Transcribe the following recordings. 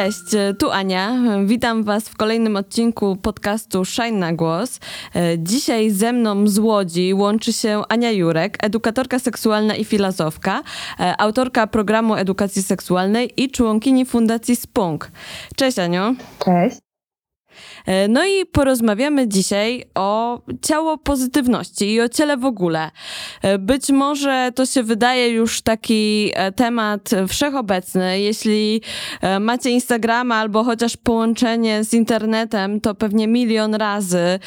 Cześć, tu Ania. Witam Was w kolejnym odcinku podcastu Shine na Głos. Dzisiaj ze mną z Łodzi łączy się Ania Jurek, edukatorka seksualna i filozofka, autorka programu edukacji seksualnej i członkini Fundacji Spunk. Cześć Aniu. Cześć. E, no i porozmawiamy dzisiaj o ciało pozytywności i o ciele w ogóle. E, być może to się wydaje już taki e, temat wszechobecny. Jeśli macie Instagrama albo chociaż połączenie z internetem, to pewnie milion razy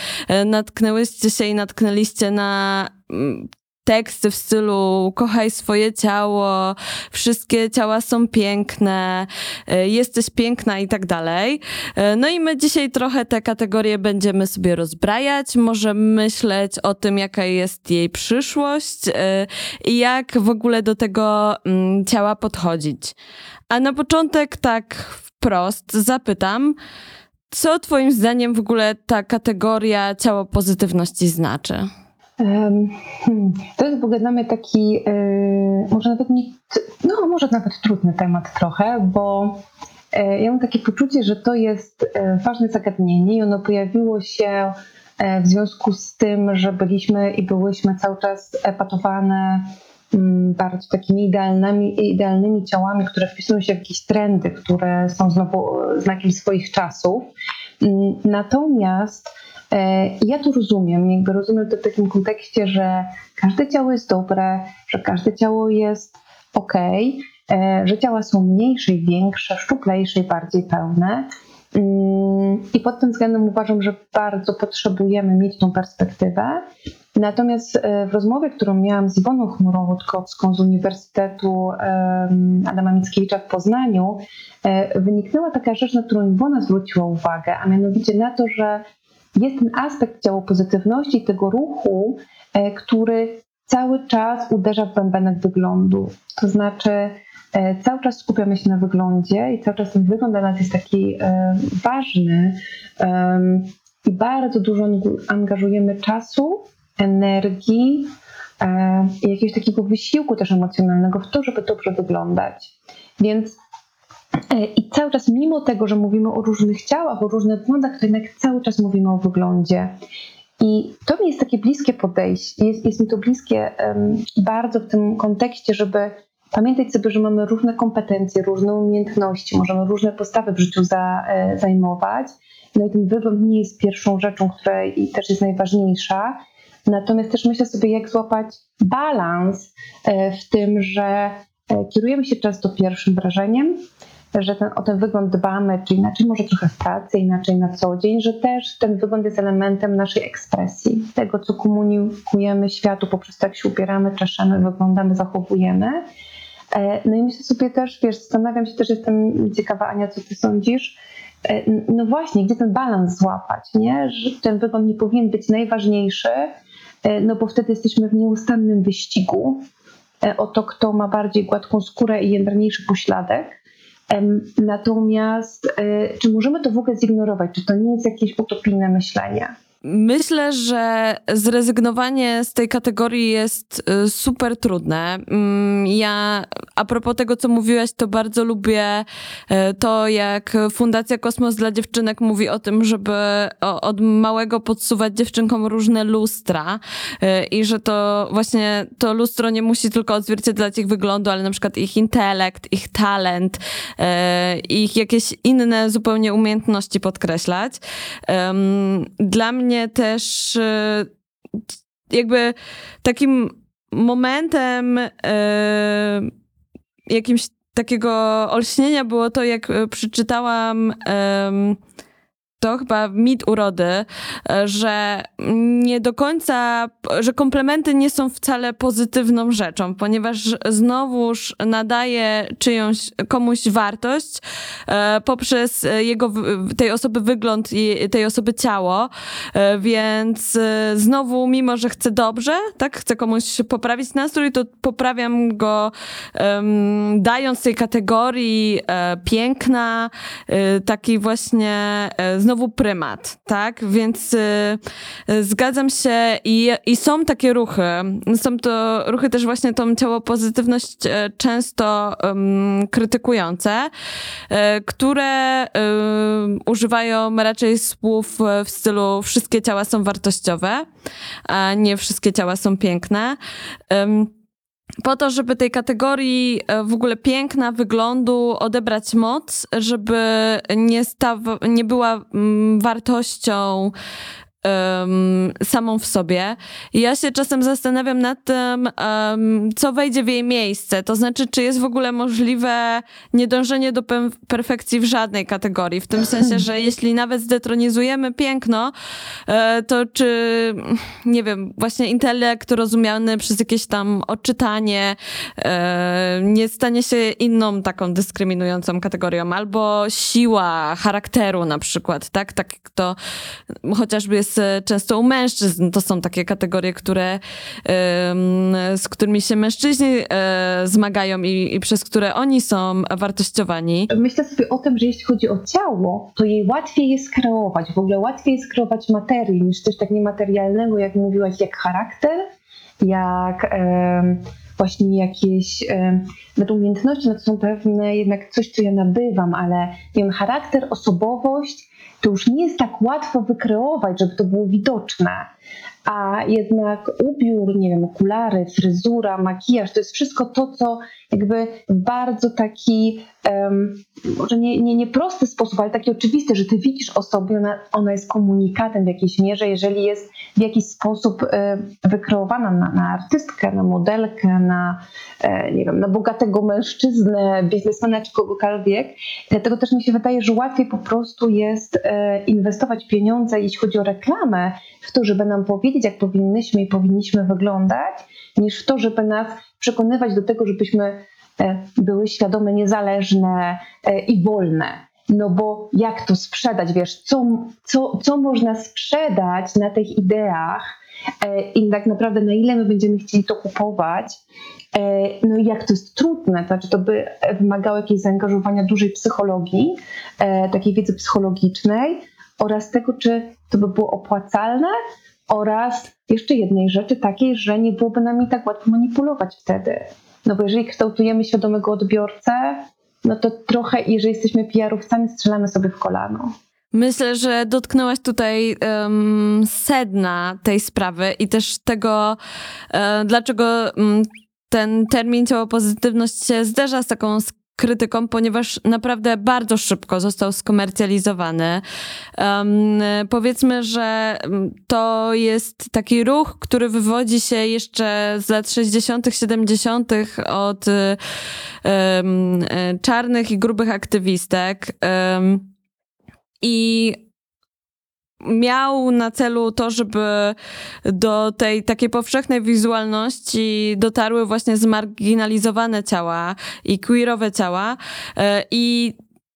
natknęłyście się i natknęliście na mm, teksty w stylu kochaj swoje ciało, wszystkie ciała są piękne, e, jesteś piękna i tak dalej. E, no i my dzisiaj trochę te kategorie będziemy sobie rozbrajać, może myśleć o tym, jaka jest jej przyszłość e, i jak w ogóle do tego mm, ciała podchodzić. A na początek tak wprost zapytam, co twoim zdaniem w ogóle ta kategoria ciało pozytywności znaczy? Hmm, to jest w ogóle dla mnie taki, y, może nawet nie, no może nawet trudny temat trochę, bo e, ja mam takie poczucie, że to jest e, ważne zagadnienie i ono pojawiło się e, w związku z tym, że byliśmy i byłyśmy cały czas epatowane mm, bardzo takimi idealnymi, idealnymi ciałami, które wpisują się w jakieś trendy, które są znowu znakiem swoich czasów. Mm, natomiast E, ja to rozumiem, jakby rozumiem to w takim kontekście, że każde ciało jest dobre, że każde ciało jest ok, e, że ciała są mniejsze i większe, szczuplejsze i bardziej pełne. Mm, I pod tym względem uważam, że bardzo potrzebujemy mieć tą perspektywę. Natomiast e, w rozmowie, którą miałam z Iwoną Chmurą-Rutkowską z Uniwersytetu Adama Mickiewicza w Poznaniu, wyniknęła taka rzecz, na którą Iwona zwróciła uwagę, a mianowicie na to, że jest ten aspekt ciało pozytywności, tego ruchu, e, który cały czas uderza w bębenek wyglądu. To znaczy, e, cały czas skupiamy się na wyglądzie i cały czas ten wygląd dla nas jest taki e, ważny i bardzo dużo angażujemy czasu, energii i jakiegoś takiego wysiłku też emocjonalnego w to, żeby dobrze wyglądać. Więc I cały czas, mimo tego, że mówimy o różnych ciałach, o różnych wyglądach, to jednak cały czas mówimy o wyglądzie. I to mi jest takie bliskie podejście, jest, jest mi to bliskie um, bardzo w tym kontekście, żeby pamiętać sobie, że mamy różne kompetencje, różne umiejętności, możemy różne postawy w życiu za, e, zajmować. No i ten wygląd nie jest pierwszą rzeczą, która i też jest najważniejsza. Natomiast też myślę sobie, jak złapać balans e, w tym, że e, kierujemy się często pierwszym wrażeniem, że ten, o ten wygląd dbamy, czy inaczej może trochę w pracy, inaczej na co dzień, że też ten wygląd jest elementem naszej ekspresji, tego co komunikujemy światu poprzez to, jak się ubieramy, czeszemy, wyglądamy, zachowujemy. E, no i myślę sobie też, wiesz, zastanawiam się też, jestem ciekawa Ania, co ty sądzisz, e, no właśnie, gdzie ten balans złapać, nie? Że ten wygląd nie powinien być najważniejszy, e, no bo wtedy jesteśmy w nieustannym wyścigu o to, kto ma bardziej gładką skórę i jędrniejszy pośladek, Natomiast y, czy możemy to w ogóle zignorować? Czy to nie jest jakieś utopijne myślenie? Myślę, że zrezygnowanie z tej kategorii jest y, super trudne. Mm, ja, a propos tego, co mówiłaś, to bardzo lubię y, to, jak Fundacja Kosmos dla Dziewczynek mówi o tym, żeby od małego podsuwać dziewczynkom różne lustra y, i że to właśnie to lustro nie musi tylko odzwierciedlać ich wyglądu, ale na przykład ich intelekt, ich talent, ich jakieś inne zupełnie umiejętności podkreślać. Dla mnie mnie też e, jakby takim momentem e, jakimś takiego olśnienia było to, jak e, przeczytałam to chyba mit urody, e, że nie do końca, że komplementy nie są wcale pozytywną rzeczą, ponieważ znowuż nadaje czyjąś, komuś wartość e, poprzez jego, tej osoby wygląd i tej osoby ciało, e, więc znowu, mimo że chcę dobrze, tak, chcę komuś poprawić nastrój, to poprawiam go um, dając tej kategorii piękna, takiej właśnie znowu znowu prymat, tak? Więc zgadzam się i, i są takie ruchy. Są to ruchy też właśnie tą ciało pozytywność często um, krytykujące, które um, używają raczej słów w stylu wszystkie ciała są wartościowe, a nie wszystkie ciała są piękne. Po to, żeby tej kategorii e, w ogóle piękna wyglądu odebrać moc, żeby nie, staw- nie była mm, wartością um, samą w sobie. I ja się czasem zastanawiam nad tym, um, co wejdzie w jej miejsce. To znaczy, czy jest w ogóle możliwe niedążenie do pe perfekcji w żadnej kategorii. W tym sensie, że jeśli nawet zdetronizujemy piękno, e, to czy, nie wiem, właśnie intelekt rozumiany przez jakieś tam odczytanie e, nie stanie się inną taką dyskryminującą kategorią. Albo siła charakteru na przykład, tak? Tak to chociażby jest E, często u mężczyzn. To są takie kategorie, które, z którymi się mężczyźni e, zmagają i, i przez które oni są wartościowani. Myślę sobie o tym, że jeśli chodzi o ciało, to jej łatwiej jest kreować. W ogóle łatwiej jest kreować materię niż coś tak niematerialnego, jak mówiłaś, jak charakter, jak właśnie jakieś e, umiejętności, no to są pewne jednak coś, co ja nabywam, ale nie wiem, charakter, osobowość to już nie jest tak łatwo wykreować, żeby to było widoczne. A jednak ubiór, nie wiem, okulary, fryzura, makijaż, to jest wszystko to, co jakby bardzo taki, um, może nie, nie, nie prosty sposób, ale taki oczywisty, że ty widzisz osobę, ona, ona jest komunikatem w jakiejś mierze, jeżeli jest w jakiś sposób e, wykreowana na, na artystkę, na modelkę, na, e, nie wiem, na bogatego mężczyznę, biznesmena czy kogokolwiek. Dlatego też mi się wydaje, że łatwiej po prostu jest e, inwestować pieniądze, jeśli chodzi o reklamę, w to, żeby nam powiedzieć, jak powinnyśmy i powinniśmy wyglądać, niż w to, żeby nas przekonywać do tego, żebyśmy były świadome, niezależne i wolne. No bo jak to sprzedać, wiesz, co, co, co można sprzedać na tych ideach e, i tak naprawdę na ile my będziemy chcieli to kupować, e, no i jak to jest trudne, to znaczy to by wymagało jakiegoś zaangażowania dużej psychologii, e, takiej wiedzy psychologicznej oraz tego, czy to by było opłacalne oraz jeszcze jednej rzeczy takiej, że nie byłoby nami tak łatwo manipulować wtedy. No bo jeżeli kształtujemy świadomego odbiorcę, no to trochę, jeżeli jesteśmy PR-owcami, strzelamy sobie w kolano. Myślę, że dotknęłaś tutaj um, sedna tej sprawy i też tego, um, dlaczego um, ten termin ciało pozytywność się zderza z taką krytyką, ponieważ naprawdę bardzo szybko został skomercjalizowany. Um, powiedzmy, że to jest taki ruch, który wywodzi się jeszcze z lat 60., 70. od um, czarnych i grubych aktywistek. Um, I miał na celu to, żeby do tej takiej powszechnej wizualności dotarły właśnie zmarginalizowane ciała i queerowe ciała e, i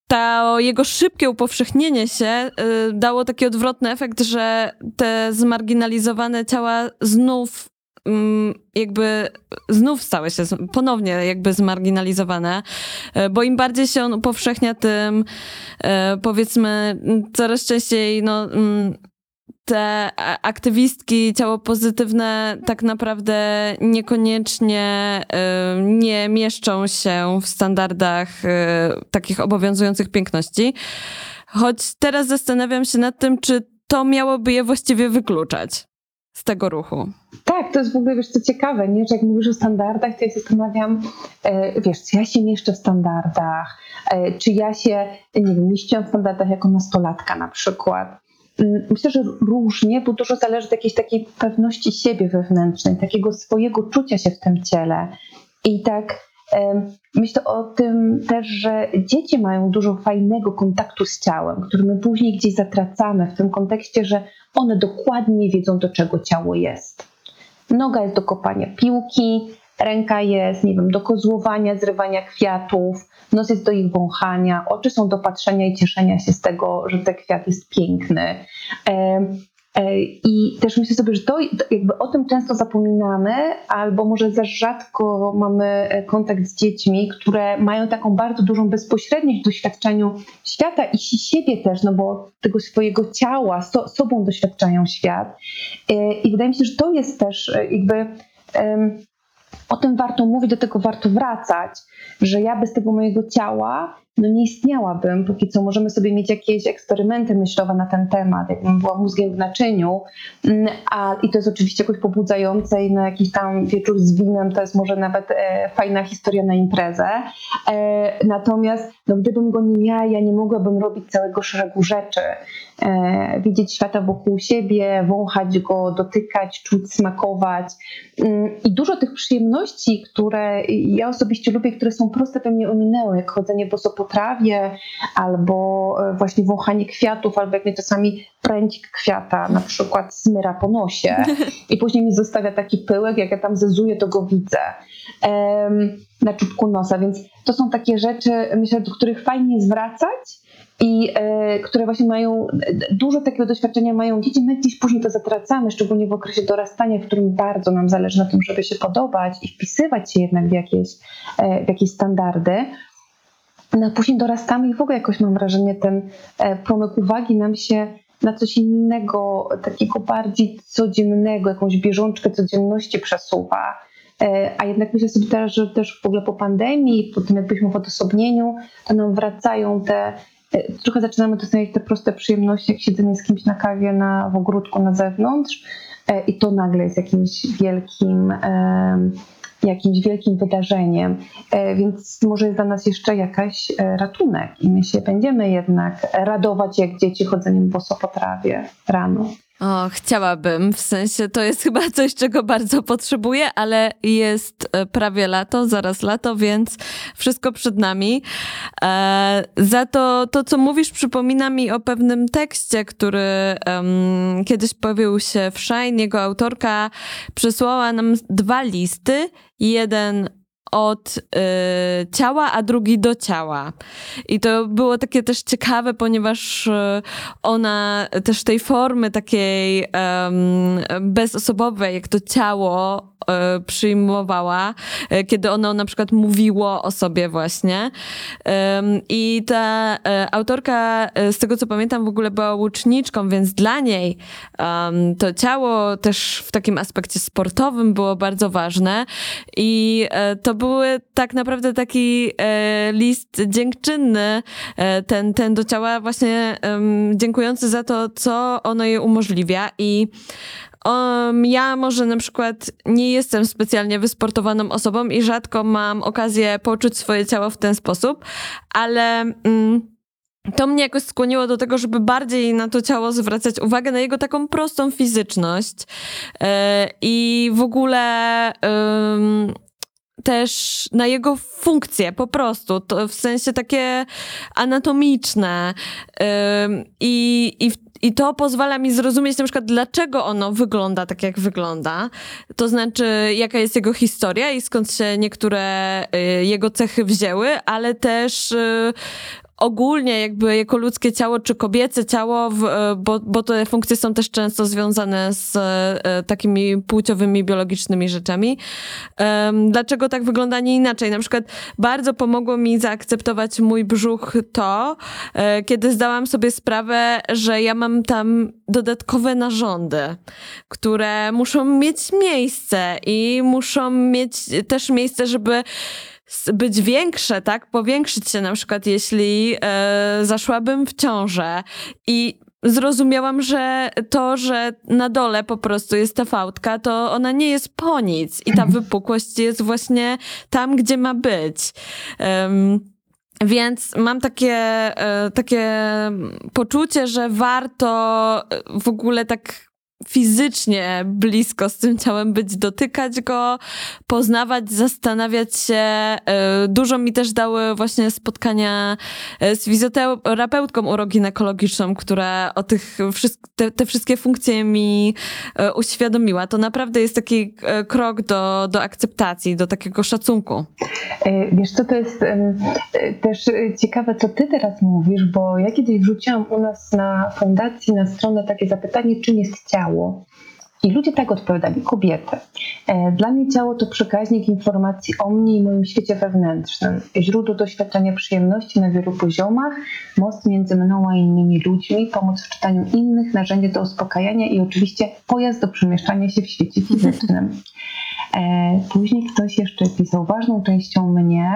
to jego szybkie upowszechnienie się e, dało taki odwrotny efekt, że te zmarginalizowane ciała znów jakby znów stały się ponownie jakby zmarginalizowane, e, bo im bardziej się on upowszechnia, tym e, powiedzmy coraz częściej no, mm, te aktywistki ciało pozytywne tak naprawdę niekoniecznie e, nie mieszczą się w standardach takich obowiązujących piękności. Choć teraz zastanawiam się nad tym, czy to miałoby je właściwie wykluczać z tego ruchu. Tak, to jest w ogóle, wiesz, co ciekawe, nie? że jak mówisz o standardach, to ja się zastanawiam, e, wiesz, czy ja się mieszczę w standardach, e, czy ja się, nie wiem, mieściłam w standardach jako nastolatka na przykład. Mm, myślę, że różnie, bo dużo zależy od jakiejś takiej pewności siebie wewnętrznej, takiego swojego czucia się w tym ciele. I tak Myślę o tym też, że dzieci mają dużo fajnego kontaktu z ciałem, który my później gdzieś zatracamy w tym kontekście, że one dokładnie wiedzą, do czego ciało jest. Noga jest do kopania piłki, ręka jest, nie wiem, do kozłowania, zrywania kwiatów, nos jest do ich wąchania, oczy są do patrzenia i cieszenia się z tego, że ten kwiat jest piękny. E, I też myślę sobie, że to jakby o tym często zapominamy, albo może za rzadko mamy e, kontakt z dziećmi, które mają taką bardzo dużą bezpośredniość w doświadczeniu świata i siebie też, no bo tego swojego ciała, so, sobą doświadczają świat. E, I wydaje mi się, że to jest też jakby o tym warto mówić, do tego warto wracać, że ja bez tego mojego ciała no nie istniałabym. Póki co możemy sobie mieć jakieś eksperymenty myślowe na ten temat, jakbym była mózgiem w naczyniu, mm, a, i to jest oczywiście jakoś pobudzające i na jakiś tam wieczór z winem to jest może nawet e, fajna historia na imprezę. E, natomiast no, gdybym go nie miała, ja nie mogłabym robić całego szeregu rzeczy. E, widzieć świata wokół siebie, wąchać go, dotykać, czuć, smakować. Mm, I dużo tych przyjemności, które ja osobiście lubię, które są proste, we mnie ominęły, jak chodzenie boso po trawie, albo e, właśnie wąchanie kwiatów, albo jak mnie czasami pręcik kwiata na przykład smyra po nosie i później mi zostawia taki pyłek, jak ja tam zezuję, to go widzę na czubku nosa, więc to są takie rzeczy, myślę, do których fajnie zwracać, i e, które właśnie mają dużo takiego doświadczenia mają dzieci, my gdzieś później to zatracamy, szczególnie w okresie dorastania, w którym bardzo nam zależy na tym, żeby się podobać i wpisywać się jednak w jakieś, e, w jakieś standardy. No a później dorastamy i w ogóle jakoś mam wrażenie, ten e, promyk uwagi nam się na coś innego, takiego bardziej codziennego, jakąś bieżączkę codzienności przesuwa. A jednak myślę sobie teraz, że też w ogóle po pandemii, po tym jak byliśmy w odosobnieniu, to nam wracają te trochę zaczynamy doceniać te proste przyjemności, jak siedzenie z kimś na kawie na, w ogródku na zewnątrz e, i to nagle jest jakimś wielkim jakimś wielkim wydarzeniem, e, więc może jest dla nas jeszcze jakaś ratunek i my się będziemy jednak radować jak dzieci chodzeniem boso po trawie rano. O, chciałabym, w sensie to jest chyba coś, czego bardzo potrzebuję, ale jest e, prawie lato, zaraz lato, więc wszystko przed nami. E, za to, to, co mówisz, przypomina mi o pewnym tekście, który um, kiedyś pojawił się w Shine. Jego autorka przysłała nam dwa listy. Jeden od y, ciała, a drugi do ciała. I to było takie też ciekawe, ponieważ y, ona też tej formy takiej um, bezosobowej, jak to ciało przyjmowała, y, kiedy ono na przykład mówiło o sobie właśnie. I ta y, autorka, z tego co pamiętam, w ogóle była łuczniczką, więc dla niej to ciało też w takim aspekcie sportowym było bardzo ważne i to były tak naprawdę taki e, list dziękczynny, e, ten, ten do ciała właśnie e, dziękujący za to, co ono je umożliwia i Um, ja może na przykład nie jestem specjalnie wysportowaną osobą i rzadko mam okazję poczuć swoje ciało w ten sposób, ale mm, to mnie jakoś skłoniło do tego, żeby bardziej na to ciało zwracać uwagę, na jego taką prostą fizyczność. Yy, I w ogóle. Yy, też na jego funkcje po prostu, to w sensie takie anatomiczne i, i, i to pozwala mi zrozumieć na przykład, dlaczego ono wygląda tak, jak wygląda. To znaczy, jaka jest jego historia i skąd się niektóre y, jego cechy wzięły, ale też y, ogólnie jakby jako ludzkie ciało czy kobiece ciało, e, bo, bo te funkcje są też często związane z e, takimi płciowymi, biologicznymi rzeczami. Dlaczego tak wygląda, nie inaczej? Na przykład bardzo pomogło mi zaakceptować mój brzuch to, e, kiedy zdałam sobie sprawę, że ja mam tam dodatkowe narządy, które muszą mieć miejsce i muszą mieć też miejsce, żeby być większe, tak? Powiększyć się na przykład, jeśli e, zaszłabym w ciążę i zrozumiałam, że to, że na dole po prostu jest ta fałdka, to ona nie jest po nic i ta wypukłość jest właśnie tam, gdzie ma być. Um, więc mam takie, e, takie poczucie, że warto w ogóle tak fizycznie blisko z tym ciałem być, dotykać go, poznawać, zastanawiać się. E, dużo mi też dały właśnie spotkania e, z fizjoterapeutką uroginekologiczną, która o tych te, te wszystkie funkcje mi e, uświadomiła. To naprawdę jest taki krok do, do akceptacji, do takiego szacunku. Wiesz co, to jest też ciekawe, co ty teraz mówisz, bo ja kiedyś wrzuciłam u nas na fundacji na stronę takie zapytanie, czym jest ciało ciało. I ludzie tak odpowiadali, kobiety. E, dla mnie ciało to przekaźnik informacji o mnie i moim świecie wewnętrznym, źródło doświadczenia przyjemności na wielu poziomach, most między mną a innymi ludźmi, pomoc w czytaniu innych, narzędzie do uspokajania i oczywiście pojazd do przemieszczania się w świecie fizycznym. E, później ktoś jeszcze pisał, ważną częścią mnie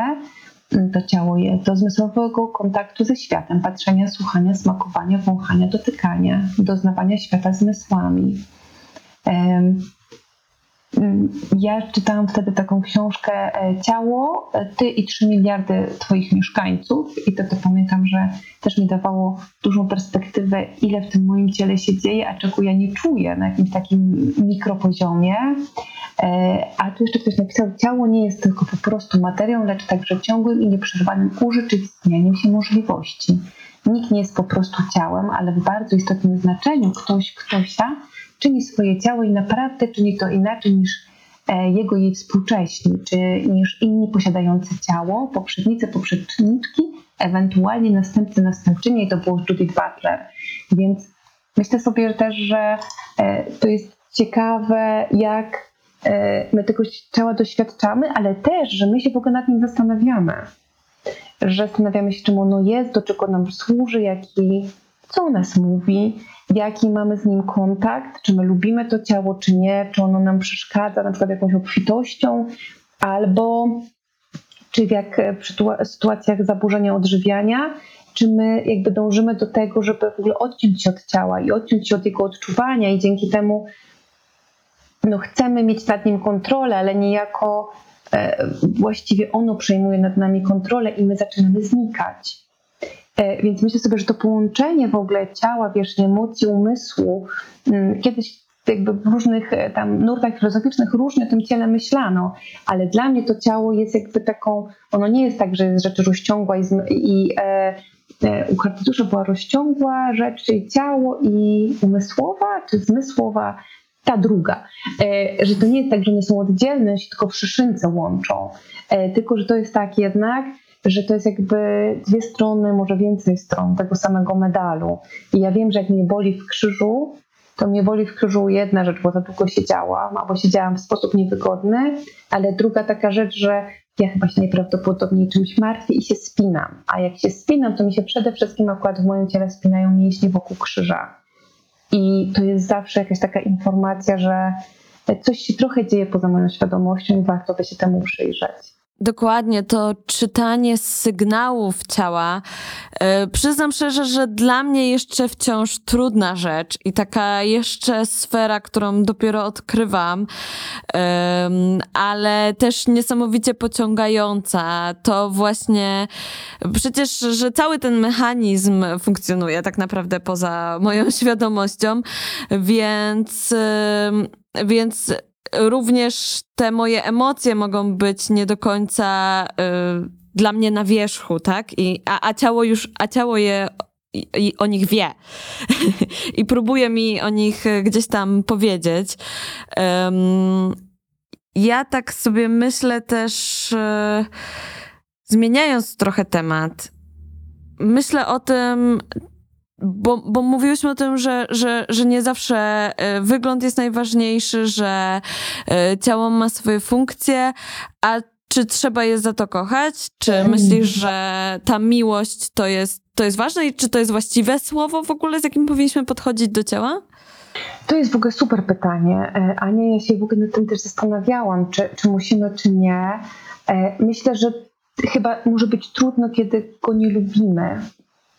to ciało jest do zmysłowego kontaktu ze światem, patrzenia, słuchania, smakowania, wąchania, dotykania, doznawania świata zmysłami. Ja czytałam wtedy taką książkę e, Ciało, e, Ty i 3 miliardy Twoich mieszkańców i to, to pamiętam, że też mi dawało dużą perspektywę, ile w tym moim ciele się dzieje, a czego ja nie czuję na jakimś takim mikropoziomie. E, a tu jeszcze ktoś napisał, ciało nie jest tylko po prostu materią, lecz także ciągłym i nieprzerwanym urzeczywistnianiem się możliwości. Nikt nie jest po prostu ciałem, ale w bardzo istotnym znaczeniu ktoś, ktoś ta czyni swoje ciało i naprawdę czyni to inaczej niż e, jego jej współcześni, czy niż inni posiadający ciało, poprzednicy, poprzedniczki, ewentualnie następcy, następczynie i to było Judith Butler. Więc myślę sobie też, że e, to jest ciekawe, jak E, my tego ciała doświadczamy, ale też, że my się w ogóle nad nim zastanawiamy. Że zastanawiamy się, czym ono jest, do czego nam służy, jaki, co o nas mówi, jaki mamy z nim kontakt, czy my lubimy to ciało, czy nie, czy ono nam przeszkadza, na przykład jakąś obfitością, albo czy jak przy sytuacjach zaburzenia odżywiania, czy my jakby dążymy do tego, żeby w ogóle odciąć się od ciała i odciąć się od jego odczuwania i dzięki temu no chcemy mieć nad nim kontrolę, ale niejako e, właściwie ono przejmuje nad nami kontrolę i my zaczynamy znikać. E, więc myślę sobie, że to połączenie w ogóle ciała, wiesz, emocji, umysłu, mm, kiedyś jakby w różnych e, tam nurtach filozoficznych różnie o tym ciele myślano, ale dla mnie to ciało jest jakby taką, ono nie jest tak, że jest rzecz rozciągła i, i e, u Kartezusza była rozciągła rzecz, czyli ciało i umysłowa, czy zmysłowa, ta druga. E, że to nie jest tak, że one są oddzielne, się tylko w szyszynce łączą, e, tylko że to jest tak jednak, że to jest jakby dwie strony, może więcej stron tego samego medalu. I ja wiem, że jak mnie boli w krzyżu, to mnie boli w krzyżu jedna rzecz, bo za długo siedziałam, albo siedziałam w sposób niewygodny, ale druga taka rzecz, że ja chyba się najprawdopodobniej czymś martwię i się spinam. A jak się spinam, to mi się przede wszystkim akurat w moim ciele spinają mięśnie wokół krzyża. I to jest zawsze jakaś taka informacja, że coś się trochę dzieje poza moją świadomością i warto by się temu przyjrzeć. Dokładnie, to czytanie sygnałów ciała. Yy, przyznam szczerze, że dla mnie jeszcze wciąż trudna rzecz i taka jeszcze sfera, którą dopiero odkrywam, yy, ale też niesamowicie pociągająca. To właśnie przecież, że cały ten mechanizm funkcjonuje tak naprawdę poza moją świadomością, więc, yy, więc również te moje emocje mogą być nie do końca y, dla mnie na wierzchu, tak? I, a, a ciało już, a ciało je i, i o nich wie i próbuje mi o nich gdzieś tam powiedzieć. Um, ja tak sobie myślę też, y, zmieniając trochę temat, myślę o tym, bo, bo mówiłyśmy o tym, że, że, że nie zawsze e, wygląd jest najważniejszy, że e, ciało ma swoje funkcje, a czy trzeba je za to kochać? Czy myślisz, że ta miłość to jest, to jest ważne i czy to jest właściwe słowo w ogóle, z jakim powinniśmy podchodzić do ciała? To jest w ogóle super pytanie. E, Ania, ja się w ogóle nad tym też zastanawiałam, czy, czy musimy, czy nie. Myślę, że chyba może być trudno, kiedy go nie lubimy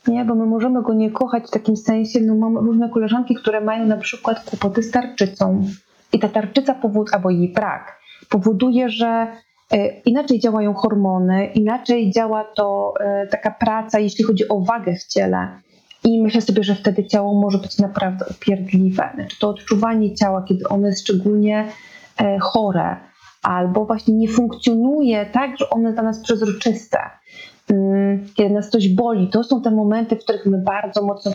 nie? Bo my możemy go nie kochać w takim sensie, no mam różne koleżanki, które mają na przykład kłopoty z tarczycą i ta tarczyca powód, albo jej brak powoduje, że e, inaczej działają hormony, inaczej działa to e, taka praca, jeśli chodzi o wagę w ciele. I myślę sobie, że wtedy ciało może być naprawdę upierdliwe. Znaczy to odczuwanie ciała, kiedy ono jest szczególnie e, chore, albo właśnie nie funkcjonuje tak, że ono jest dla nas przezroczyste. Mm, kiedy nas coś boli, to są te momenty, w których my bardzo mocno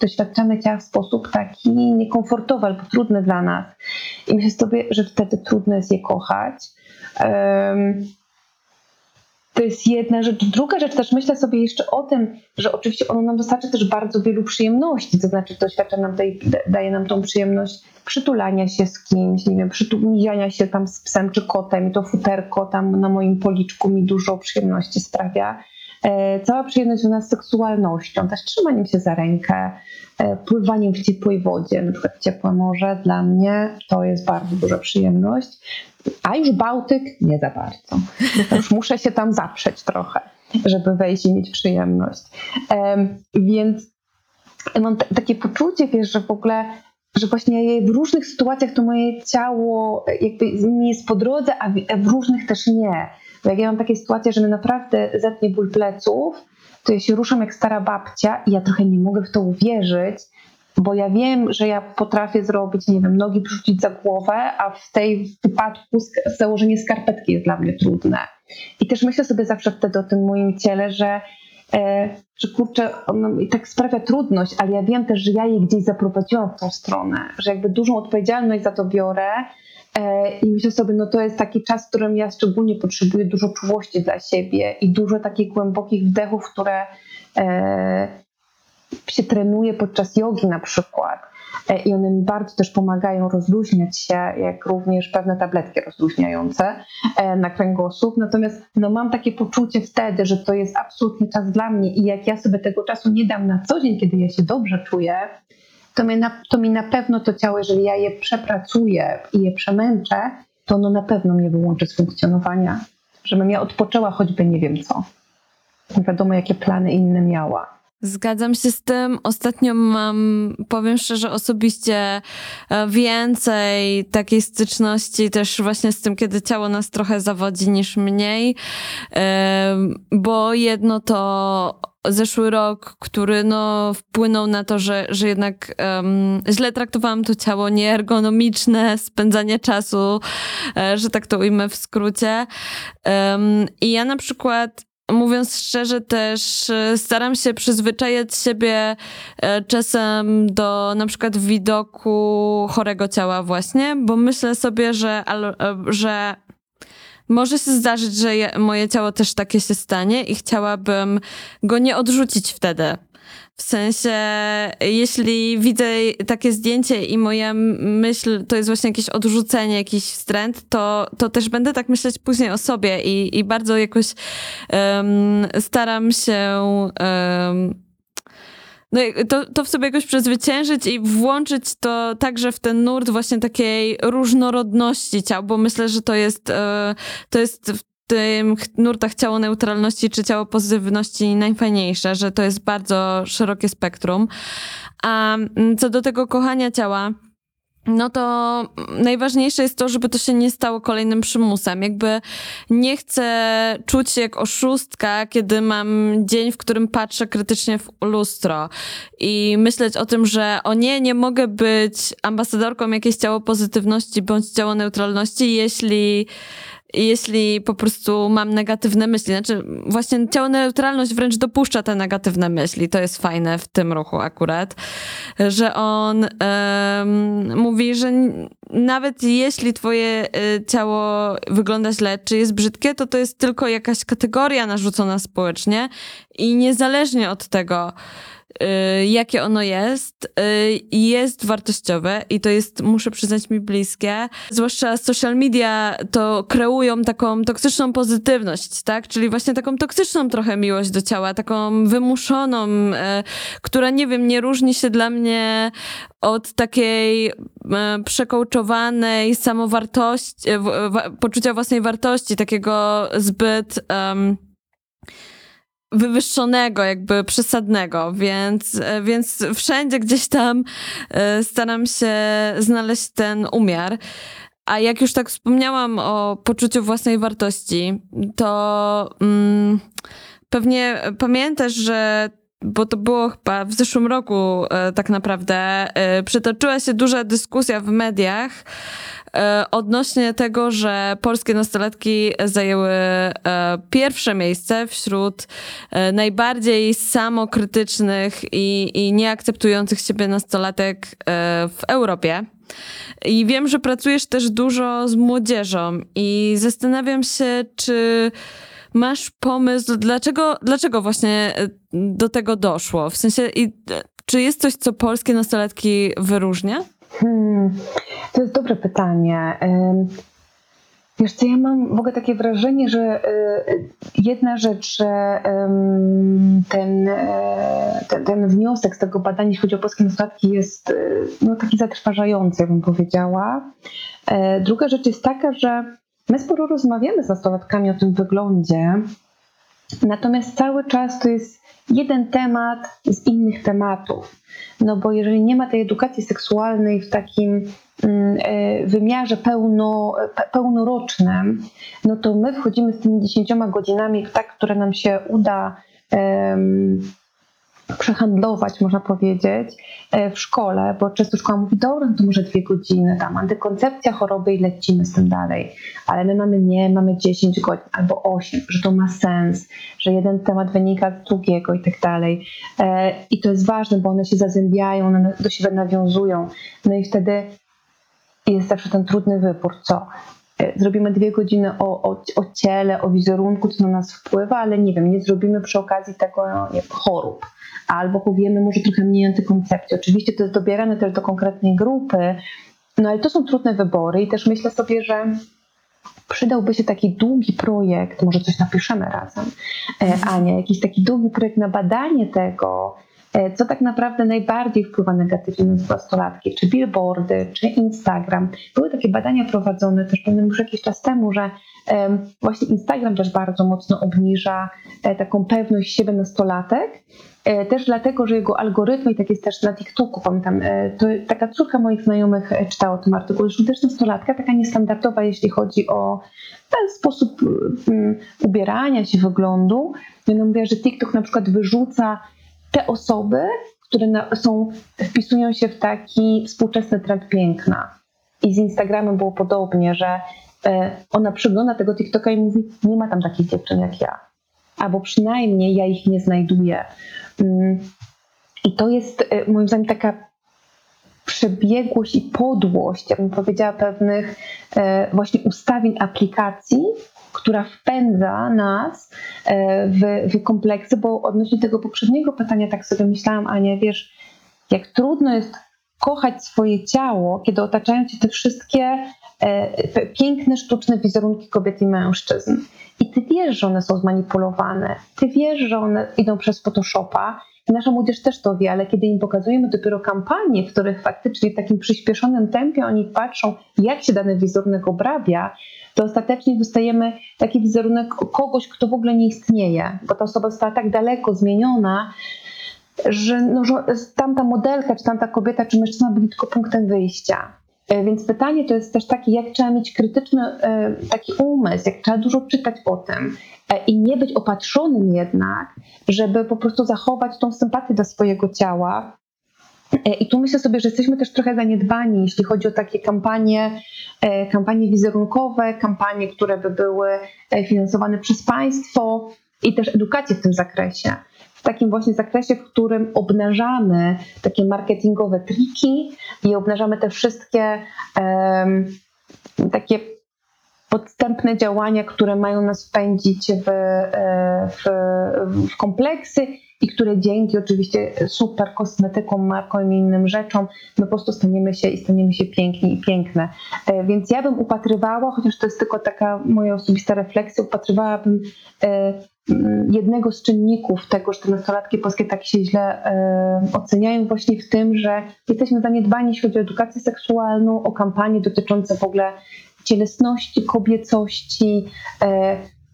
doświadczamy ciała w sposób taki niekomfortowy albo trudny dla nas. I myślę sobie, że wtedy trudno jest je kochać. to jest jedna rzecz. Druga rzecz, też myślę sobie jeszcze o tym, że oczywiście ono nam dostarcza też bardzo wielu przyjemności, to znaczy to świadczy nam, daje, daje nam tą przyjemność przytulania się z kimś, nie wiem, przytulania się tam z psem czy kotem i to futerko tam na moim policzku mi dużo przyjemności sprawia. E, cała przyjemność związana z seksualnością, też trzymaniem się za rękę, e, pływaniem w ciepłej wodzie, na przykład ciepłe morze, dla mnie to jest bardzo duża przyjemność. A już Bałtyk nie za bardzo. Już muszę się tam zaprzeć trochę, żeby wejść i mieć przyjemność. Więc mam takie poczucie, wiesz, że w ogóle że właśnie w różnych sytuacjach to moje ciało jakby mi jest po drodze, a w różnych też nie. Bo jak ja mam takie sytuacje, że mnie naprawdę zetnie ból pleców, to ja się ruszam jak stara babcia i ja trochę nie mogę w to uwierzyć, bo ja wiem, że ja potrafię zrobić, nie wiem, nogi przerzucić za głowę, a w tej wypadku założenie skarpetki jest dla mnie trudne. I też myślę sobie zawsze wtedy o tym moim ciele, że, e, że kurczę, ono mi tak sprawia trudność, ale ja wiem też, że ja je gdzieś zaprowadziłam w tą stronę, że jakby dużą odpowiedzialność za to biorę i myślę sobie, no to jest taki czas, w którym ja szczególnie potrzebuję dużo czułości dla siebie i dużo takich głębokich wdechów, które e, się trenuje podczas jogi na przykład e, i one mi bardzo też pomagają rozluźniać się, jak również pewne tabletki rozluźniające e, na kręgosłup. Natomiast no, mam takie poczucie wtedy, że to jest absolutnie czas dla mnie i jak ja sobie tego czasu nie dam na co dzień, kiedy ja się dobrze czuję, to mi na, to mi na pewno to ciało, jeżeli ja je przepracuję i je przemęczę, to ono na pewno mnie wyłączy z funkcjonowania. Żebym ja odpoczęła choćby nie wiem co. Nie wiadomo, jakie plany inne miała. Zgadzam się z tym. Ostatnio mam, powiem szczerze, osobiście e, więcej takiej styczności też właśnie z tym, kiedy ciało nas trochę zawodzi niż mniej, bo jedno to zeszły rok, który no, wpłynął na to, że, że jednak um, źle traktowałam to ciało nieergonomiczne, spędzanie czasu, e, że tak to ujmę w skrócie. Um, I ja na przykład mówiąc szczerze, też e, staram się przyzwyczajać siebie e, czasem do na przykład widoku chorego ciała właśnie, bo myślę sobie, że, e, że może się zdarzyć, że moje ciało też takie się stanie i chciałabym go nie odrzucić wtedy. W sensie, jeśli widzę takie zdjęcie i moja myśl to jest właśnie jakieś odrzucenie, jakiś wstręt, to, to też będę tak myśleć później o sobie i, i bardzo jakoś um, staram się um, no, to, to w sobie jakoś przezwyciężyć i włączyć to także w ten nurt właśnie takiej różnorodności ciał, bo myślę, że to jest, e, to jest tym nurtach ciało neutralności czy ciało pozytywności najfajniejsze, że to jest bardzo szerokie spektrum. A mm, co do tego kochania ciała, no to najważniejsze jest to, żeby to się nie stało kolejnym przymusem. Jakby nie chcę czuć się jak oszustka, kiedy mam dzień, w którym patrzę krytycznie w lustro i myśleć o tym, że o nie, nie mogę być ambasadorką jakiejś ciało pozytywności bądź ciało neutralności, jeśli jeśli po prostu mam negatywne myśli. Znaczy, właśnie ciało neutralność wręcz dopuszcza te negatywne myśli. To jest fajne w tym ruchu akurat, że on um, mówi, że nawet jeśli twoje y, ciało wygląda źle, czy jest brzydkie, to to jest tylko jakaś kategoria narzucona społecznie i niezależnie od tego, jakie ono jest, y, jest wartościowe i to jest, muszę przyznać, mi bliskie. Zwłaszcza social media to kreują taką toksyczną pozytywność, tak? Czyli właśnie taką toksyczną trochę miłość do ciała, taką wymuszoną, y, która, nie wiem, nie różni się dla mnie od takiej przekołczowanej samowartości, poczucia własnej wartości, takiego zbyt... Um, wywyższonego, jakby przesadnego, więc, e, więc wszędzie gdzieś tam e, staram się znaleźć ten umiar. A jak już tak wspomniałam o poczuciu własnej wartości, to mm, pewnie pamiętasz, że bo to było chyba w zeszłym roku e, tak naprawdę, przytoczyła się duża dyskusja w mediach odnośnie tego, że polskie nastolatki zajęły e, pierwsze miejsce wśród e, najbardziej samokrytycznych i, i nieakceptujących siebie nastolatek e, w Europie. I wiem, że pracujesz też dużo z młodzieżą i zastanawiam się, czy masz pomysł, dlaczego, dlaczego właśnie e, do tego doszło? W sensie, i, czy jest coś, co polskie nastolatki wyróżnia? Hmm, to jest dobre pytanie. Wiesz co, ja mam w ogóle takie wrażenie, że y, jedna rzecz, że ten, e, ten, ten wniosek z tego badania, jeśli chodzi o polskie nastolatki, jest y, no, taki zatrważający, bym powiedziała. E, druga rzecz jest taka, że my sporo rozmawiamy z nastolatkami o tym wyglądzie, natomiast cały czas to jest jeden temat z innych tematów. No bo jeżeli nie ma tej edukacji seksualnej w takim mm, e, wymiarze pełno, pełnorocznym, no to my wchodzimy z tymi dziesięcioma godzinami w tak, które nam się uda przehandlować, można powiedzieć, e, w szkole, bo często szkoła mówi, dobra, no to może dwie godziny, tam antykoncepcja choroby i lecimy z tym dalej. Ale my mamy nie, mamy 10 godzin albo 8, że to ma sens, że jeden temat wynika z drugiego i tak dalej. E, I to jest ważne, bo one się zazębiają, one do siebie nawiązują. No i wtedy jest zawsze ten trudny wybór, co? E, zrobimy dwie godziny o, o, o ciele, o wizerunku, co na nas wpływa, ale nie wiem, nie zrobimy przy okazji tego nie, chorób albo powiemy może trochę mniej antykoncepcji. Oczywiście to jest dobierane też do konkretnej grupy, no ale to są trudne wybory i też myślę sobie, że przydałby się taki długi projekt, może coś napiszemy razem, e. Ania, jakiś taki długi projekt na badanie tego, co tak naprawdę najbardziej wpływa negatywnie na nastolatki, czy billboardy, czy Instagram. Były takie badania prowadzone też już jakiś czas temu, że właśnie Instagram też bardzo mocno obniża e, taką pewność siebie nastolatek, E, też dlatego, że jego algorytmy, i tak jest też na TikToku, pamiętam, e, to taka córka moich znajomych e, czytała o tym artykule, że też nastolatka, taka niestandardowa, jeśli chodzi o ten sposób um, ubierania się, wyglądu. Ona mówiła, że TikTok na przykład wyrzuca te osoby, które są, wpisują się w taki współczesny trend piękna. I z Instagramem było podobnie, że e, ona przygląda tego TikToka i mówi, nie ma tam takich dziewczyn jak ja. Albo przynajmniej ja ich nie znajduję. Mm, I to jest y, moim zdaniem taka przebiegłość i podłość, ja bym powiedziała, pewnych y, właśnie ustawień aplikacji, która wpędza nas y, w, w kompleksy, bo odnośnie tego poprzedniego pytania tak sobie myślałam, Ania, wiesz, jak trudno jest kochać swoje ciało, kiedy otaczają cię te wszystkie piękne, sztuczne wizerunki kobiet i mężczyzn. I ty wiesz, że one są zmanipulowane, ty wiesz, że one idą przez Photoshopa. Nasza młodzież też to wie, ale kiedy im pokazujemy dopiero kampanie, w których faktycznie w takim przyspieszonym tempie oni patrzą, jak się dany wizerunek obrabia, to ostatecznie dostajemy taki wizerunek kogoś, kto w ogóle nie istnieje, bo ta osoba została tak daleko zmieniona, że, no, że tamta modelka, czy tamta kobieta, czy mężczyzna byli tylko punktem wyjścia. E, więc pytanie to jest też takie, jak trzeba mieć krytyczny e, taki umysł, jak trzeba dużo czytać o tym e, i nie być opatrzonym jednak, żeby po prostu zachować tą sympatię do swojego ciała. I tu myślę sobie, że jesteśmy też trochę zaniedbani, jeśli chodzi o takie kampanie, kampanie wizerunkowe, kampanie, które by były finansowane przez państwo i też edukację w tym zakresie w takim właśnie zakresie, w którym obnażamy takie marketingowe triki i obnażamy te wszystkie um, takie podstępne działania, które mają nas wpędzić w, e, w, w kompleksy i które dzięki oczywiście super kosmetykom, markom i innym rzeczom, my po prostu staniemy się i staniemy się piękni i piękne. E, więc ja bym upatrywała, chociaż to jest tylko taka moja osobista refleksja, upatrywałabym e, jednego z czynników tego, że te nastolatki polskie tak się źle e, oceniają właśnie w tym, że jesteśmy zaniedbani, jeśli chodzi o edukację seksualną, o kampanie dotyczące w ogóle cielesności, kobiecości,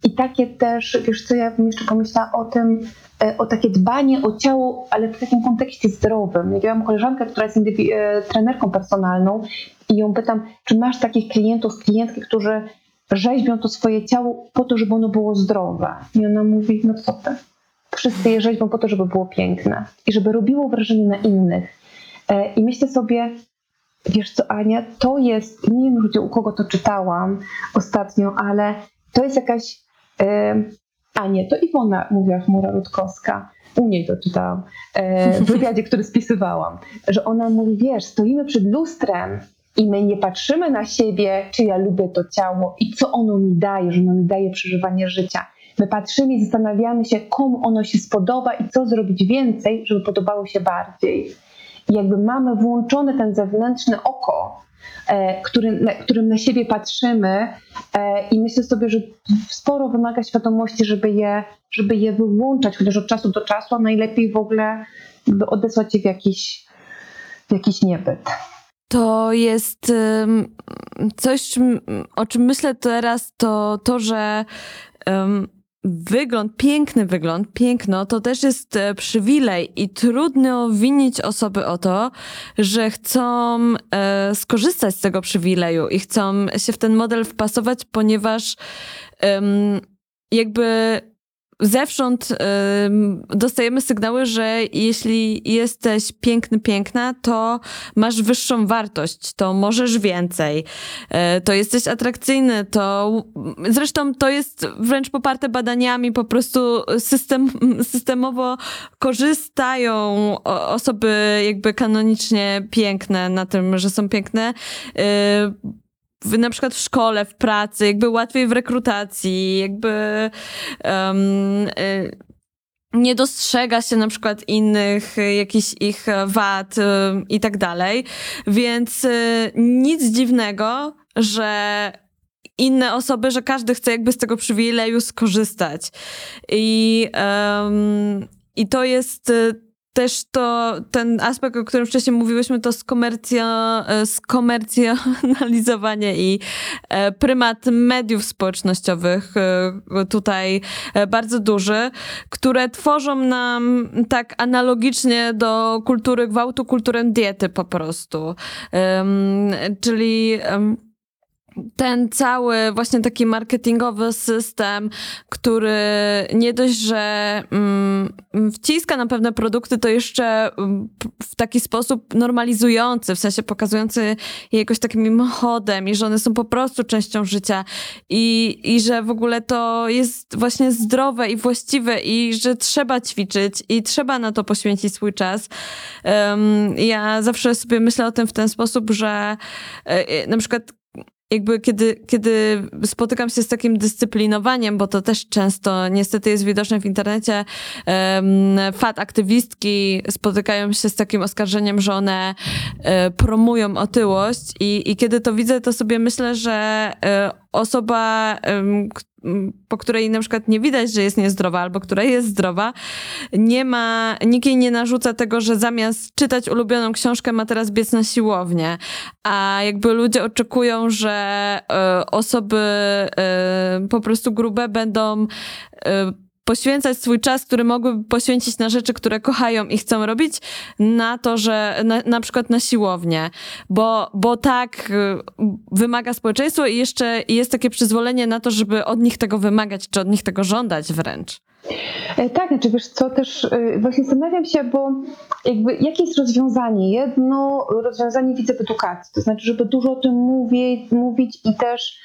i takie też, wiesz co, ja bym jeszcze pomyślała o tym, e, o takie dbanie o ciało, ale w takim kontekście zdrowym. Ja mam koleżankę, która jest e, trenerką personalną i ją pytam, czy masz takich klientów, klientki, którzy rzeźbią to swoje ciało po to, żeby ono było zdrowe. I ona mówi, no co ty, wszyscy je rzeźbią po to, żeby było piękne i żeby robiło wrażenie na innych. E, I myślę sobie, wiesz co Ania, to jest, nie wiem u kogo to czytałam ostatnio, ale to jest jakaś a nie, to Iwona mówiła Chmura Rutkowska. U niej to czytałam e, w wywiadzie, który spisywałam, że ona mówi, wiesz, stoimy przed lustrem i my nie patrzymy na siebie, czy ja lubię to ciało i co ono mi daje, że ono mi daje przeżywanie życia. My patrzymy i zastanawiamy się, komu ono się spodoba i co zrobić więcej, żeby podobało się bardziej. I jakby mamy włączony ten zewnętrzny oko, e, którym, którym na siebie patrzymy e, i myślę sobie, że sporo wymaga świadomości, żeby je, żeby je wyłączać, chociaż od czasu do czasu, a najlepiej w ogóle odesłać je w jakiś, w jakiś niebyt. To jest coś, o czym myślę teraz, to to, że um, wygląd, piękny wygląd, piękno, to też jest e, przywilej i trudno winić osoby o to, że chcą e, skorzystać z tego przywileju i chcą się w ten model wpasować, ponieważ jakby zewsząd y, dostajemy sygnały, że jeśli jesteś piękny, piękna, to masz wyższą wartość, to możesz więcej, y, to jesteś atrakcyjny, to zresztą to jest wręcz poparte badaniami, po prostu system, systemowo korzystają osoby jakby kanonicznie piękne na tym, że są piękne, y, w, na przykład w szkole, w pracy, jakby łatwiej w rekrutacji, jakby um, nie dostrzega się na przykład innych, y, jakichś ich wad y, i tak dalej. Więc nic dziwnego, że inne osoby, że każdy chce jakby z tego przywileju skorzystać. I, um, i to jest też to, ten aspekt, o którym wcześniej mówiłyśmy, to skomercja, e, skomercjonalizowanie i e, prymat mediów społecznościowych e, tutaj bardzo duży, które tworzą nam tak analogicznie do kultury gwałtu, kulturę diety po prostu. Czyli ten cały właśnie taki marketingowy system, który nie dość, że mm, wciska na pewne produkty, to jeszcze mm, w taki sposób normalizujący, w sensie pokazujący je jakoś takim mimochodem i że one są po prostu częścią życia i, i że w ogóle to jest właśnie zdrowe i właściwe i że trzeba ćwiczyć i trzeba na to poświęcić swój czas. Um, ja zawsze sobie myślę o tym w ten sposób, że y, na przykład jakby kiedy, kiedy spotykam się z takim dyscyplinowaniem, bo to też często niestety jest widoczne w internecie, fat aktywistki spotykają się z takim oskarżeniem, że one e, promują otyłość i, i kiedy to widzę, to sobie myślę, że e, osoba, po której na przykład nie widać, że jest niezdrowa, albo która jest zdrowa, nie ma, nikt jej nie narzuca tego, że zamiast czytać ulubioną książkę ma teraz biec na siłownię, a jakby ludzie oczekują, że e, osoby e, po prostu grube będą e, poświęcać swój czas, który mogłyby poświęcić na rzeczy, które kochają i chcą robić, na to, że na, na przykład na siłownię, bo, bo tak y, wymaga społeczeństwo i jeszcze jest takie przyzwolenie na to, żeby od nich tego wymagać, czy od nich tego żądać wręcz. E, tak, znaczy wiesz co, też y, właśnie zastanawiam się, bo jakby jakie jest rozwiązanie? Jedno rozwiązanie widzę w edukacji, to znaczy, żeby dużo o tym mówić, mówić i też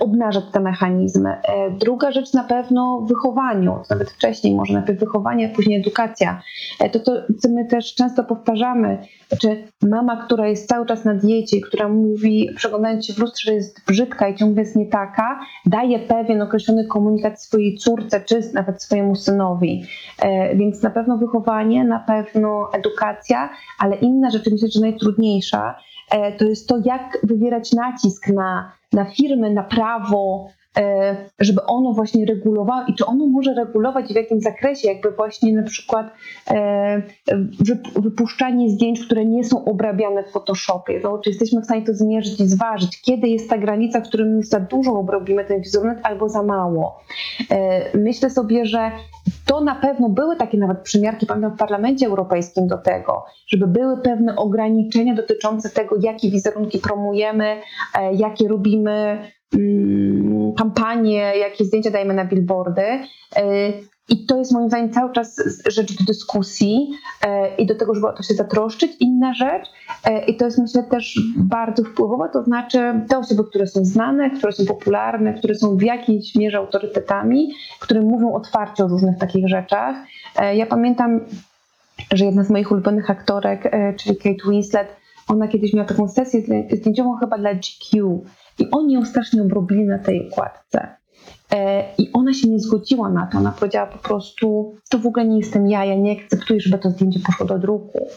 obnażać te mechanizmy. E, druga rzecz na pewno wychowaniu, nawet wcześniej, może najpierw wychowanie, później edukacja. E, to, to, co my też często powtarzamy, czy mama, która jest cały czas na diecie, która mówi, przeglądając się w lustrze, że jest brzydka i ciągle jest nie taka, daje pewien określony komunikat swojej córce, czy nawet swojemu synowi. E, więc na pewno wychowanie, na pewno edukacja, ale inna rzecz, myślę, że najtrudniejsza, to jest to, jak wywierać nacisk na na firmy, na prawo, e, żeby ono właśnie regulowało i czy ono może regulować w jakim zakresie, jakby właśnie na przykład e, wypuszczanie zdjęć, które nie są obrabiane w Photoshopie, to czy jesteśmy w stanie to zmierzyć i zważyć, kiedy jest ta granica, w którym już za dużo obrobimy ten wizerunek albo za mało. E, myślę sobie, że to na pewno były takie nawet przymiarki, pamiętam, w Parlamencie Europejskim do tego, żeby były pewne ograniczenia dotyczące tego, jakie wizerunki promujemy, e, jakie robimy mm, kampanie, jakie zdjęcia dajemy na billboardy. E, I to jest moim zdaniem cały czas rzecz do dyskusji e, i do tego, żeby o to się zatroszczyć. Inna rzecz, i to jest myślę też bardzo wpływowe, to znaczy te osoby, które są znane, które są popularne, które są w jakiejś mierze autorytetami, które mówią otwarcie o różnych takich rzeczach. Ja pamiętam że jedna z moich ulubionych aktorek, czyli Kate Winslet, ona kiedyś miała taką sesję zdjęciową chyba dla GQ i oni ją strasznie obrobili na tej układce. E, I ona się nie zgodziła na to. Ona powiedziała po prostu, to w ogóle nie jestem ja, ja nie akceptuję, żeby to zdjęcie poszło do druku.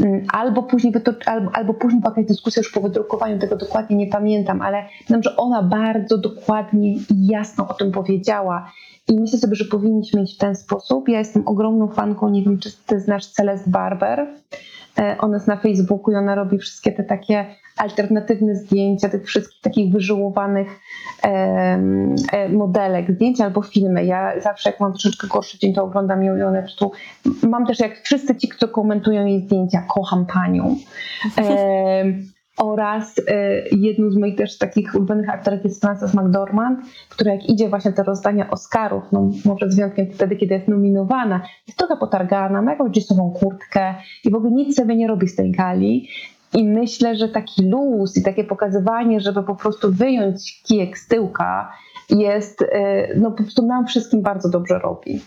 Mm, albo później, to, albo, albo później była jakaś dyskusja już po wydrukowaniu, tego dokładnie nie pamiętam, ale wiem, że ona bardzo dokładnie i jasno o tym powiedziała. I myślę sobie, że powinniśmy iść w ten sposób. Ja jestem ogromną fanką, nie wiem, czy ty znasz Celeste Barber. E, ona jest na Facebooku i ona robi wszystkie te takie alternatywne zdjęcia tych wszystkich takich wyżyłowanych e, modelek, zdjęcia albo filmy. Ja zawsze jak mam troszeczkę gorszy dzień, to oglądam ją i one po prostu, mam też jak wszyscy ci, kto komentują jej zdjęcia, kocham panią. Oraz y, jedną z moich też takich ulubionych aktorek jest Frances McDormand, która jak idzie właśnie te rozdania Oscarów, no może z wyjątkiem wtedy, kiedy jest nominowana, jest trochę potargana, ma jakąś jeansową kurtkę i w ogóle nic sobie nie robi z tej gali. I myślę, że taki luz i takie pokazywanie, żeby po prostu wyjąć kijek z tyłka jest, y, no po prostu nam wszystkim bardzo dobrze robi.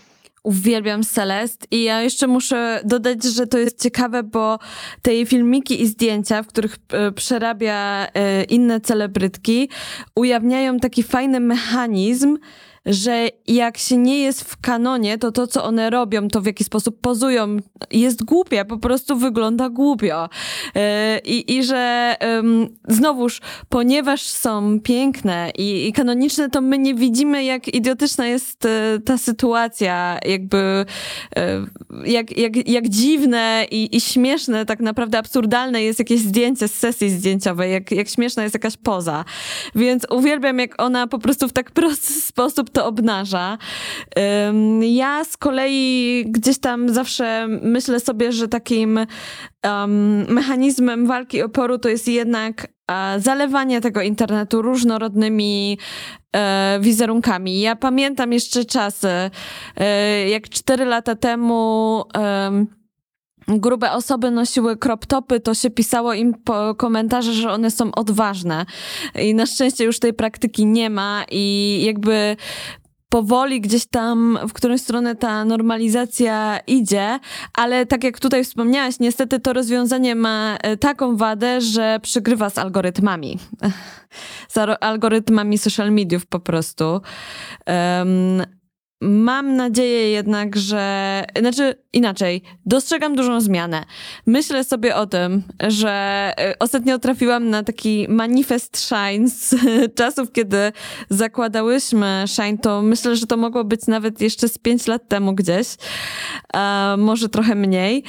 Uwielbiam Celest i ja jeszcze muszę dodać, że to jest ciekawe, bo te jej filmiki i zdjęcia, w których e, przerabia e, inne celebrytki, ujawniają taki fajny mechanizm, że jak się nie jest w kanonie, to to, co one robią, to w jaki sposób pozują, jest głupie, po prostu wygląda głupio. E, I, i że znowuż, ponieważ są piękne i, i kanoniczne, to my nie widzimy, jak idiotyczna jest e, ta sytuacja, jakby e, jak, jak, jak dziwne i, i śmieszne, tak naprawdę absurdalne jest jakieś zdjęcie z sesji zdjęciowej, jak, jak śmieszna jest jakaś poza. Więc uwielbiam, jak ona po prostu w tak prosty sposób to obnaża. Ja z kolei gdzieś tam zawsze myślę sobie, że takim um, mechanizmem walki oporu to jest jednak e, zalewanie tego internetu różnorodnymi e, wizerunkami. Ja pamiętam jeszcze czasy, e, jak cztery lata temu grube osoby nosiły crop topy, to się pisało im po komentarze, że one są odważne. I na szczęście już tej praktyki nie ma i jakby powoli gdzieś tam, w którą stronę ta normalizacja idzie, ale tak jak tutaj wspomniałaś, niestety to rozwiązanie ma e, taką wadę, że przygrywa z algorytmami. z algorytmami social mediów po prostu. Um, Mam nadzieję jednak, że. Znaczy inaczej, dostrzegam dużą zmianę. Myślę sobie o tym, że e, ostatnio trafiłam na taki manifest Shine z czasów, kiedy zakładałyśmy Shine. To myślę, że to mogło być nawet jeszcze z 5 lat temu gdzieś, może trochę mniej.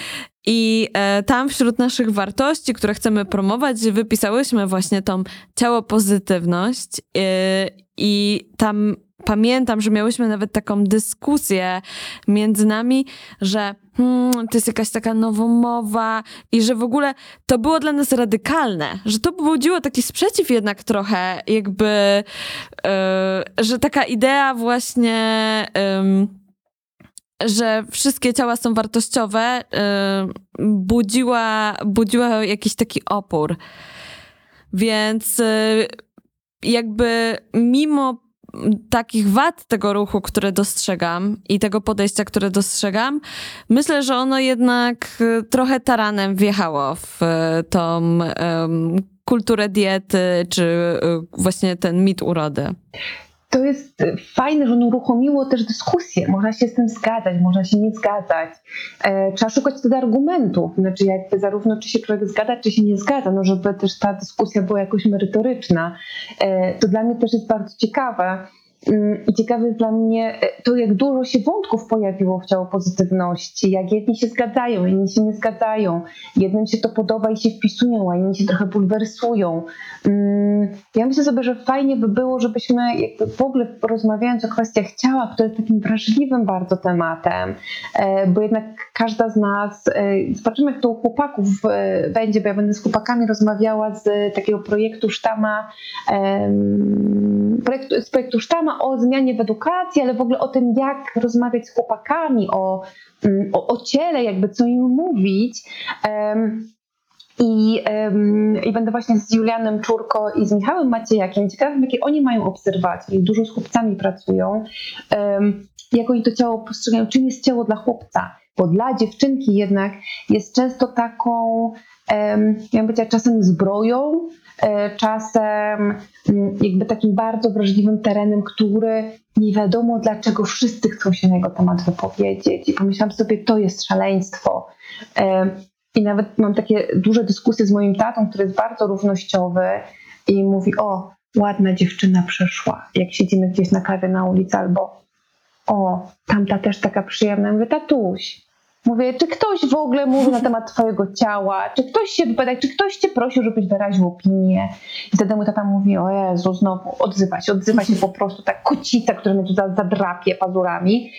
I e, tam wśród naszych wartości, które chcemy promować, wypisałyśmy właśnie tą ciało pozytywność. E, I tam pamiętam, że miałyśmy nawet taką dyskusję między nami, że hmm, to jest jakaś taka nowomowa i że w ogóle to było dla nas radykalne, że to budziło taki sprzeciw jednak trochę, jakby, yy, że taka idea właśnie. Że wszystkie ciała są wartościowe, yy, budziła, budziła jakiś taki opór. Więc yy, jakby mimo takich wad tego ruchu, które dostrzegam i tego podejścia, które dostrzegam, myślę, że ono jednak y, trochę taranem wjechało w y, tą um, kulturę diety, czy y, właśnie ten mit urody to jest fajne, że ono uruchomiło też dyskusję. Można się z tym zgadzać, można się nie zgadzać. E, trzeba szukać wtedy argumentów, znaczy jakby zarówno czy się człowiek zgadza, czy się nie zgadza, no żeby też ta dyskusja była jakoś merytoryczna. E, to dla mnie też jest bardzo ciekawe. Mm, I ciekawe jest dla mnie e, to, jak dużo się wątków pojawiło w ciało pozytywności, jak jedni się zgadzają, inni się nie zgadzają, jednym się to podoba i się wpisują, a inni się trochę bulwersują. Mm, ja myślę sobie, że fajnie by było, żebyśmy w ogóle rozmawiając o kwestiach ciała, które jest takim wrażliwym bardzo tematem, e, bo jednak każda z nas, e, zobaczymy jak to u chłopaków będzie, bo ja będę z chłopakami rozmawiała z takiego projektu Sztama, z projektu Sztama o zmianie w edukacji, ale w ogóle o tym, jak rozmawiać z chłopakami, o, mm, o, o ciele, jakby co im mówić. I, um, I będę właśnie z Julianem Czurko i z Michałem Maciejakiem. Ciekawym, jakie oni mają obserwacje, dużo z chłopcami pracują, um, jak oni to ciało postrzegają, czym jest ciało dla chłopca. Bo dla dziewczynki jednak jest często taką, um, ja bym powiedziała, czasem zbroją, czasem mm, jakby takim bardzo wrażliwym terenem, który nie wiadomo dlaczego wszyscy chcą się na jego temat wypowiedzieć. I pomyślałam sobie, to jest szaleństwo. I nawet mam takie duże dyskusje z moim tatą, który jest bardzo równościowy i mówi: O, ładna dziewczyna przeszła, jak siedzimy gdzieś na kawie na ulicy, albo o, tamta też taka przyjemna. Ja mówię: Tatuś, Mówię, czy ktoś w ogóle mówi na temat twojego ciała, czy ktoś się wypowiada, czy ktoś cię prosił, żebyś wyraził opinię. I wtedy mój tata mówi, o Jezu, znowu odzywa się, odzywa się po prostu ta kocica, która mnie tu zadrapie pazurami.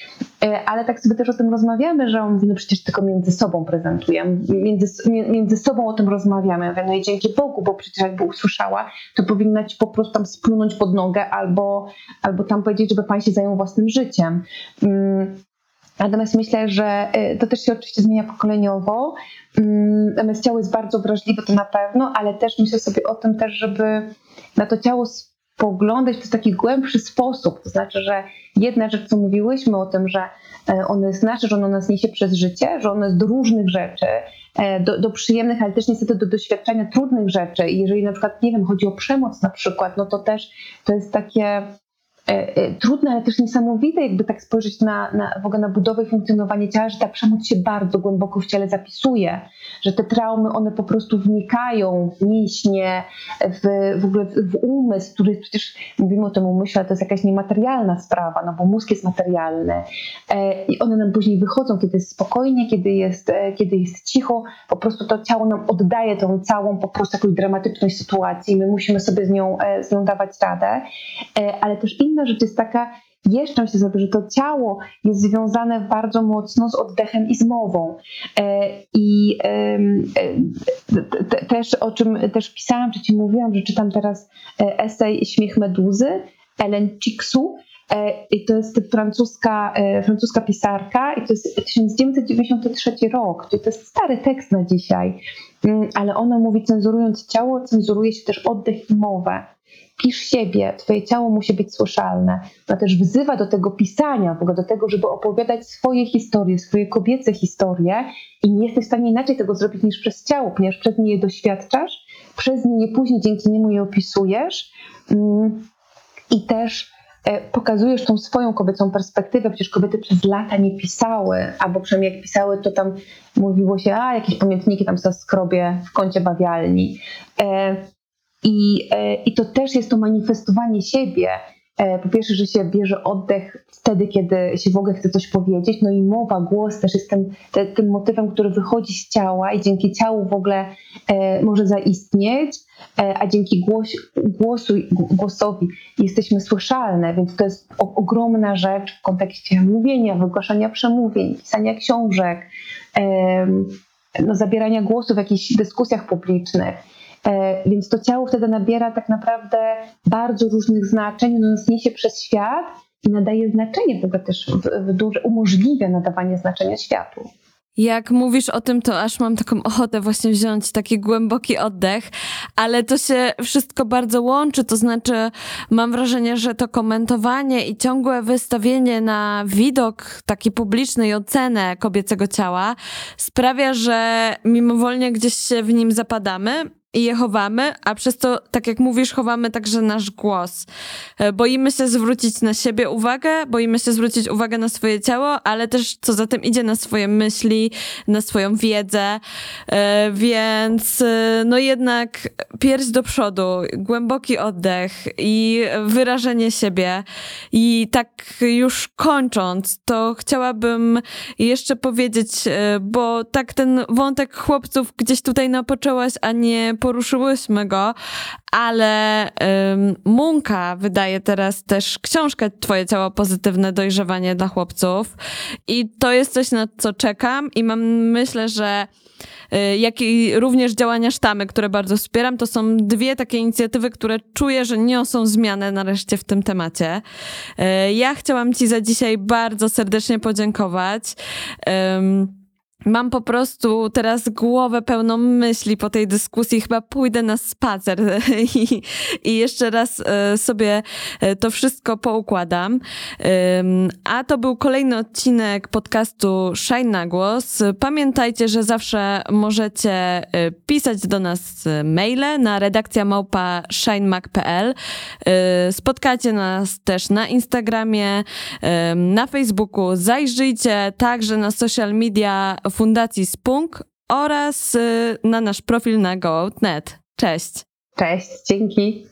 E, ale tak sobie też o tym rozmawiamy, że on mówi, no przecież tylko między sobą prezentuję, między, między sobą o tym rozmawiamy. Ja mówię, no i dzięki Bogu, bo przecież jakby usłyszała, to powinna ci po prostu tam splunąć pod nogę albo, albo tam powiedzieć, żeby pan się zajął własnym życiem. Mm, Natomiast myślę, że y, to też się oczywiście zmienia pokoleniowo. Natomiast ciało jest bardzo wrażliwe, to na pewno, ale też myślę sobie o tym też, żeby na to ciało spoglądać w taki głębszy sposób. To znaczy, że jedna rzecz, co mówiłyśmy o tym, że e, ono jest nasze, że ono nas niesie przez życie, że ono jest do różnych rzeczy, e, do, do przyjemnych, ale też niestety do doświadczenia trudnych rzeczy. I jeżeli na przykład, nie wiem, chodzi o przemoc na przykład, no to też to jest takie trudne, ale też niesamowite, jakby tak spojrzeć na, na, w ogóle na budowę i funkcjonowanie ciała, że ta przemoc się bardzo głęboko w ciele zapisuje, że te traumy, one po prostu wnikają w mięśnie, w, w ogóle w umysł, który przecież mówimy o tym umyśle, to jest jakaś niematerialna sprawa, no bo mózg jest materialny e, i one nam później wychodzą, kiedy jest spokojnie, kiedy jest, kiedy jest cicho, po prostu to ciało nam oddaje tą całą po prostu jakąś dramatyczność sytuacji, my musimy sobie z nią, z nią dawać radę, ale też inne inna rzecz jest taka, jeszcze myślę sobie, że to ciało jest związane bardzo mocno z oddechem i z mową. E, I e, też o czym też pisałam, czy ci mówiłam, że czytam teraz e, esej Śmiech Meduzy Ellen Chiksu. I to jest francuska, francuska pisarka i to jest 1993 rok, czyli to jest stary tekst na dzisiaj, mm, ale ona mówi, cenzurując ciało, cenzuruje się też oddech i mowę pisz siebie, twoje ciało musi być słyszalne. Ona też wzywa do tego pisania, w ogóle do tego, żeby opowiadać swoje historie, swoje kobiece historie i nie jesteś w stanie inaczej tego zrobić niż przez ciało, ponieważ przez nie je doświadczasz, przez nie je później dzięki niemu je opisujesz mm, i też e, pokazujesz tą swoją kobiecą perspektywę. Przecież kobiety przez lata nie pisały, albo przynajmniej jak pisały, to tam mówiło się, a jakieś pamiętniki tam za skrobie w kącie bawialni. E, i, e, I to też jest to manifestowanie siebie. E, po pierwsze, że się bierze oddech wtedy, kiedy się w ogóle chce coś powiedzieć, no i mowa, głos też jest tym, tym motywem, który wychodzi z ciała i dzięki ciału w ogóle e, może zaistnieć, a dzięki głos, głosu, głosowi jesteśmy słyszalne, więc to jest o, ogromna rzecz w kontekście mówienia, wygłaszania przemówień, pisania książek, no, zabierania głosu w jakichś dyskusjach publicznych. E, więc to ciało wtedy nabiera tak naprawdę bardzo różnych znaczeń, ono nas niesie przez świat i nadaje znaczenie ogóle też w, w duże, umożliwia nadawanie znaczenia światu. Jak mówisz o tym, to aż mam taką ochotę właśnie wziąć taki głęboki oddech, ale to się wszystko bardzo łączy, to znaczy mam wrażenie, że to komentowanie i ciągłe wystawienie na widok taki publiczny i ocenę kobiecego ciała sprawia, że mimowolnie gdzieś się w nim zapadamy i je chowamy, a przez to, tak jak mówisz, chowamy także nasz głos. E, boimy się zwrócić na siebie uwagę, boimy się zwrócić uwagę na swoje ciało, ale też co za tym idzie na swoje myśli, na swoją wiedzę, e, więc e, no jednak pierś do przodu, głęboki oddech i wyrażenie siebie. I tak już kończąc, to chciałabym jeszcze powiedzieć, bo tak ten wątek chłopców gdzieś tutaj napoczęłaś, a nie poruszyłyśmy go, ale um, Munka wydaje teraz też książkę Twoje ciało pozytywne dojrzewanie dla chłopców i to jest coś, na co czekam i mam myślę, że y, jak i również działania sztamy, które bardzo wspieram, to są dwie takie inicjatywy, które czuję, że niosą zmianę nareszcie w tym temacie. Y, ja chciałam Ci za dzisiaj bardzo serdecznie podziękować. Um, Mam po prostu teraz głowę pełną myśli po tej dyskusji. Chyba pójdę na spacer i, i jeszcze raz e, sobie e, to wszystko poukładam. A to był kolejny odcinek podcastu Shine na głos. Pamiętajcie, że zawsze możecie e, pisać do nas maile na redakcja małpa shinemac.pl. Spotkacie nas też na Instagramie, na Facebooku. Zajrzyjcie także na social media Fundacji Spunk oraz y, na nasz profil na Go.net. Cześć. Cześć, dzięki.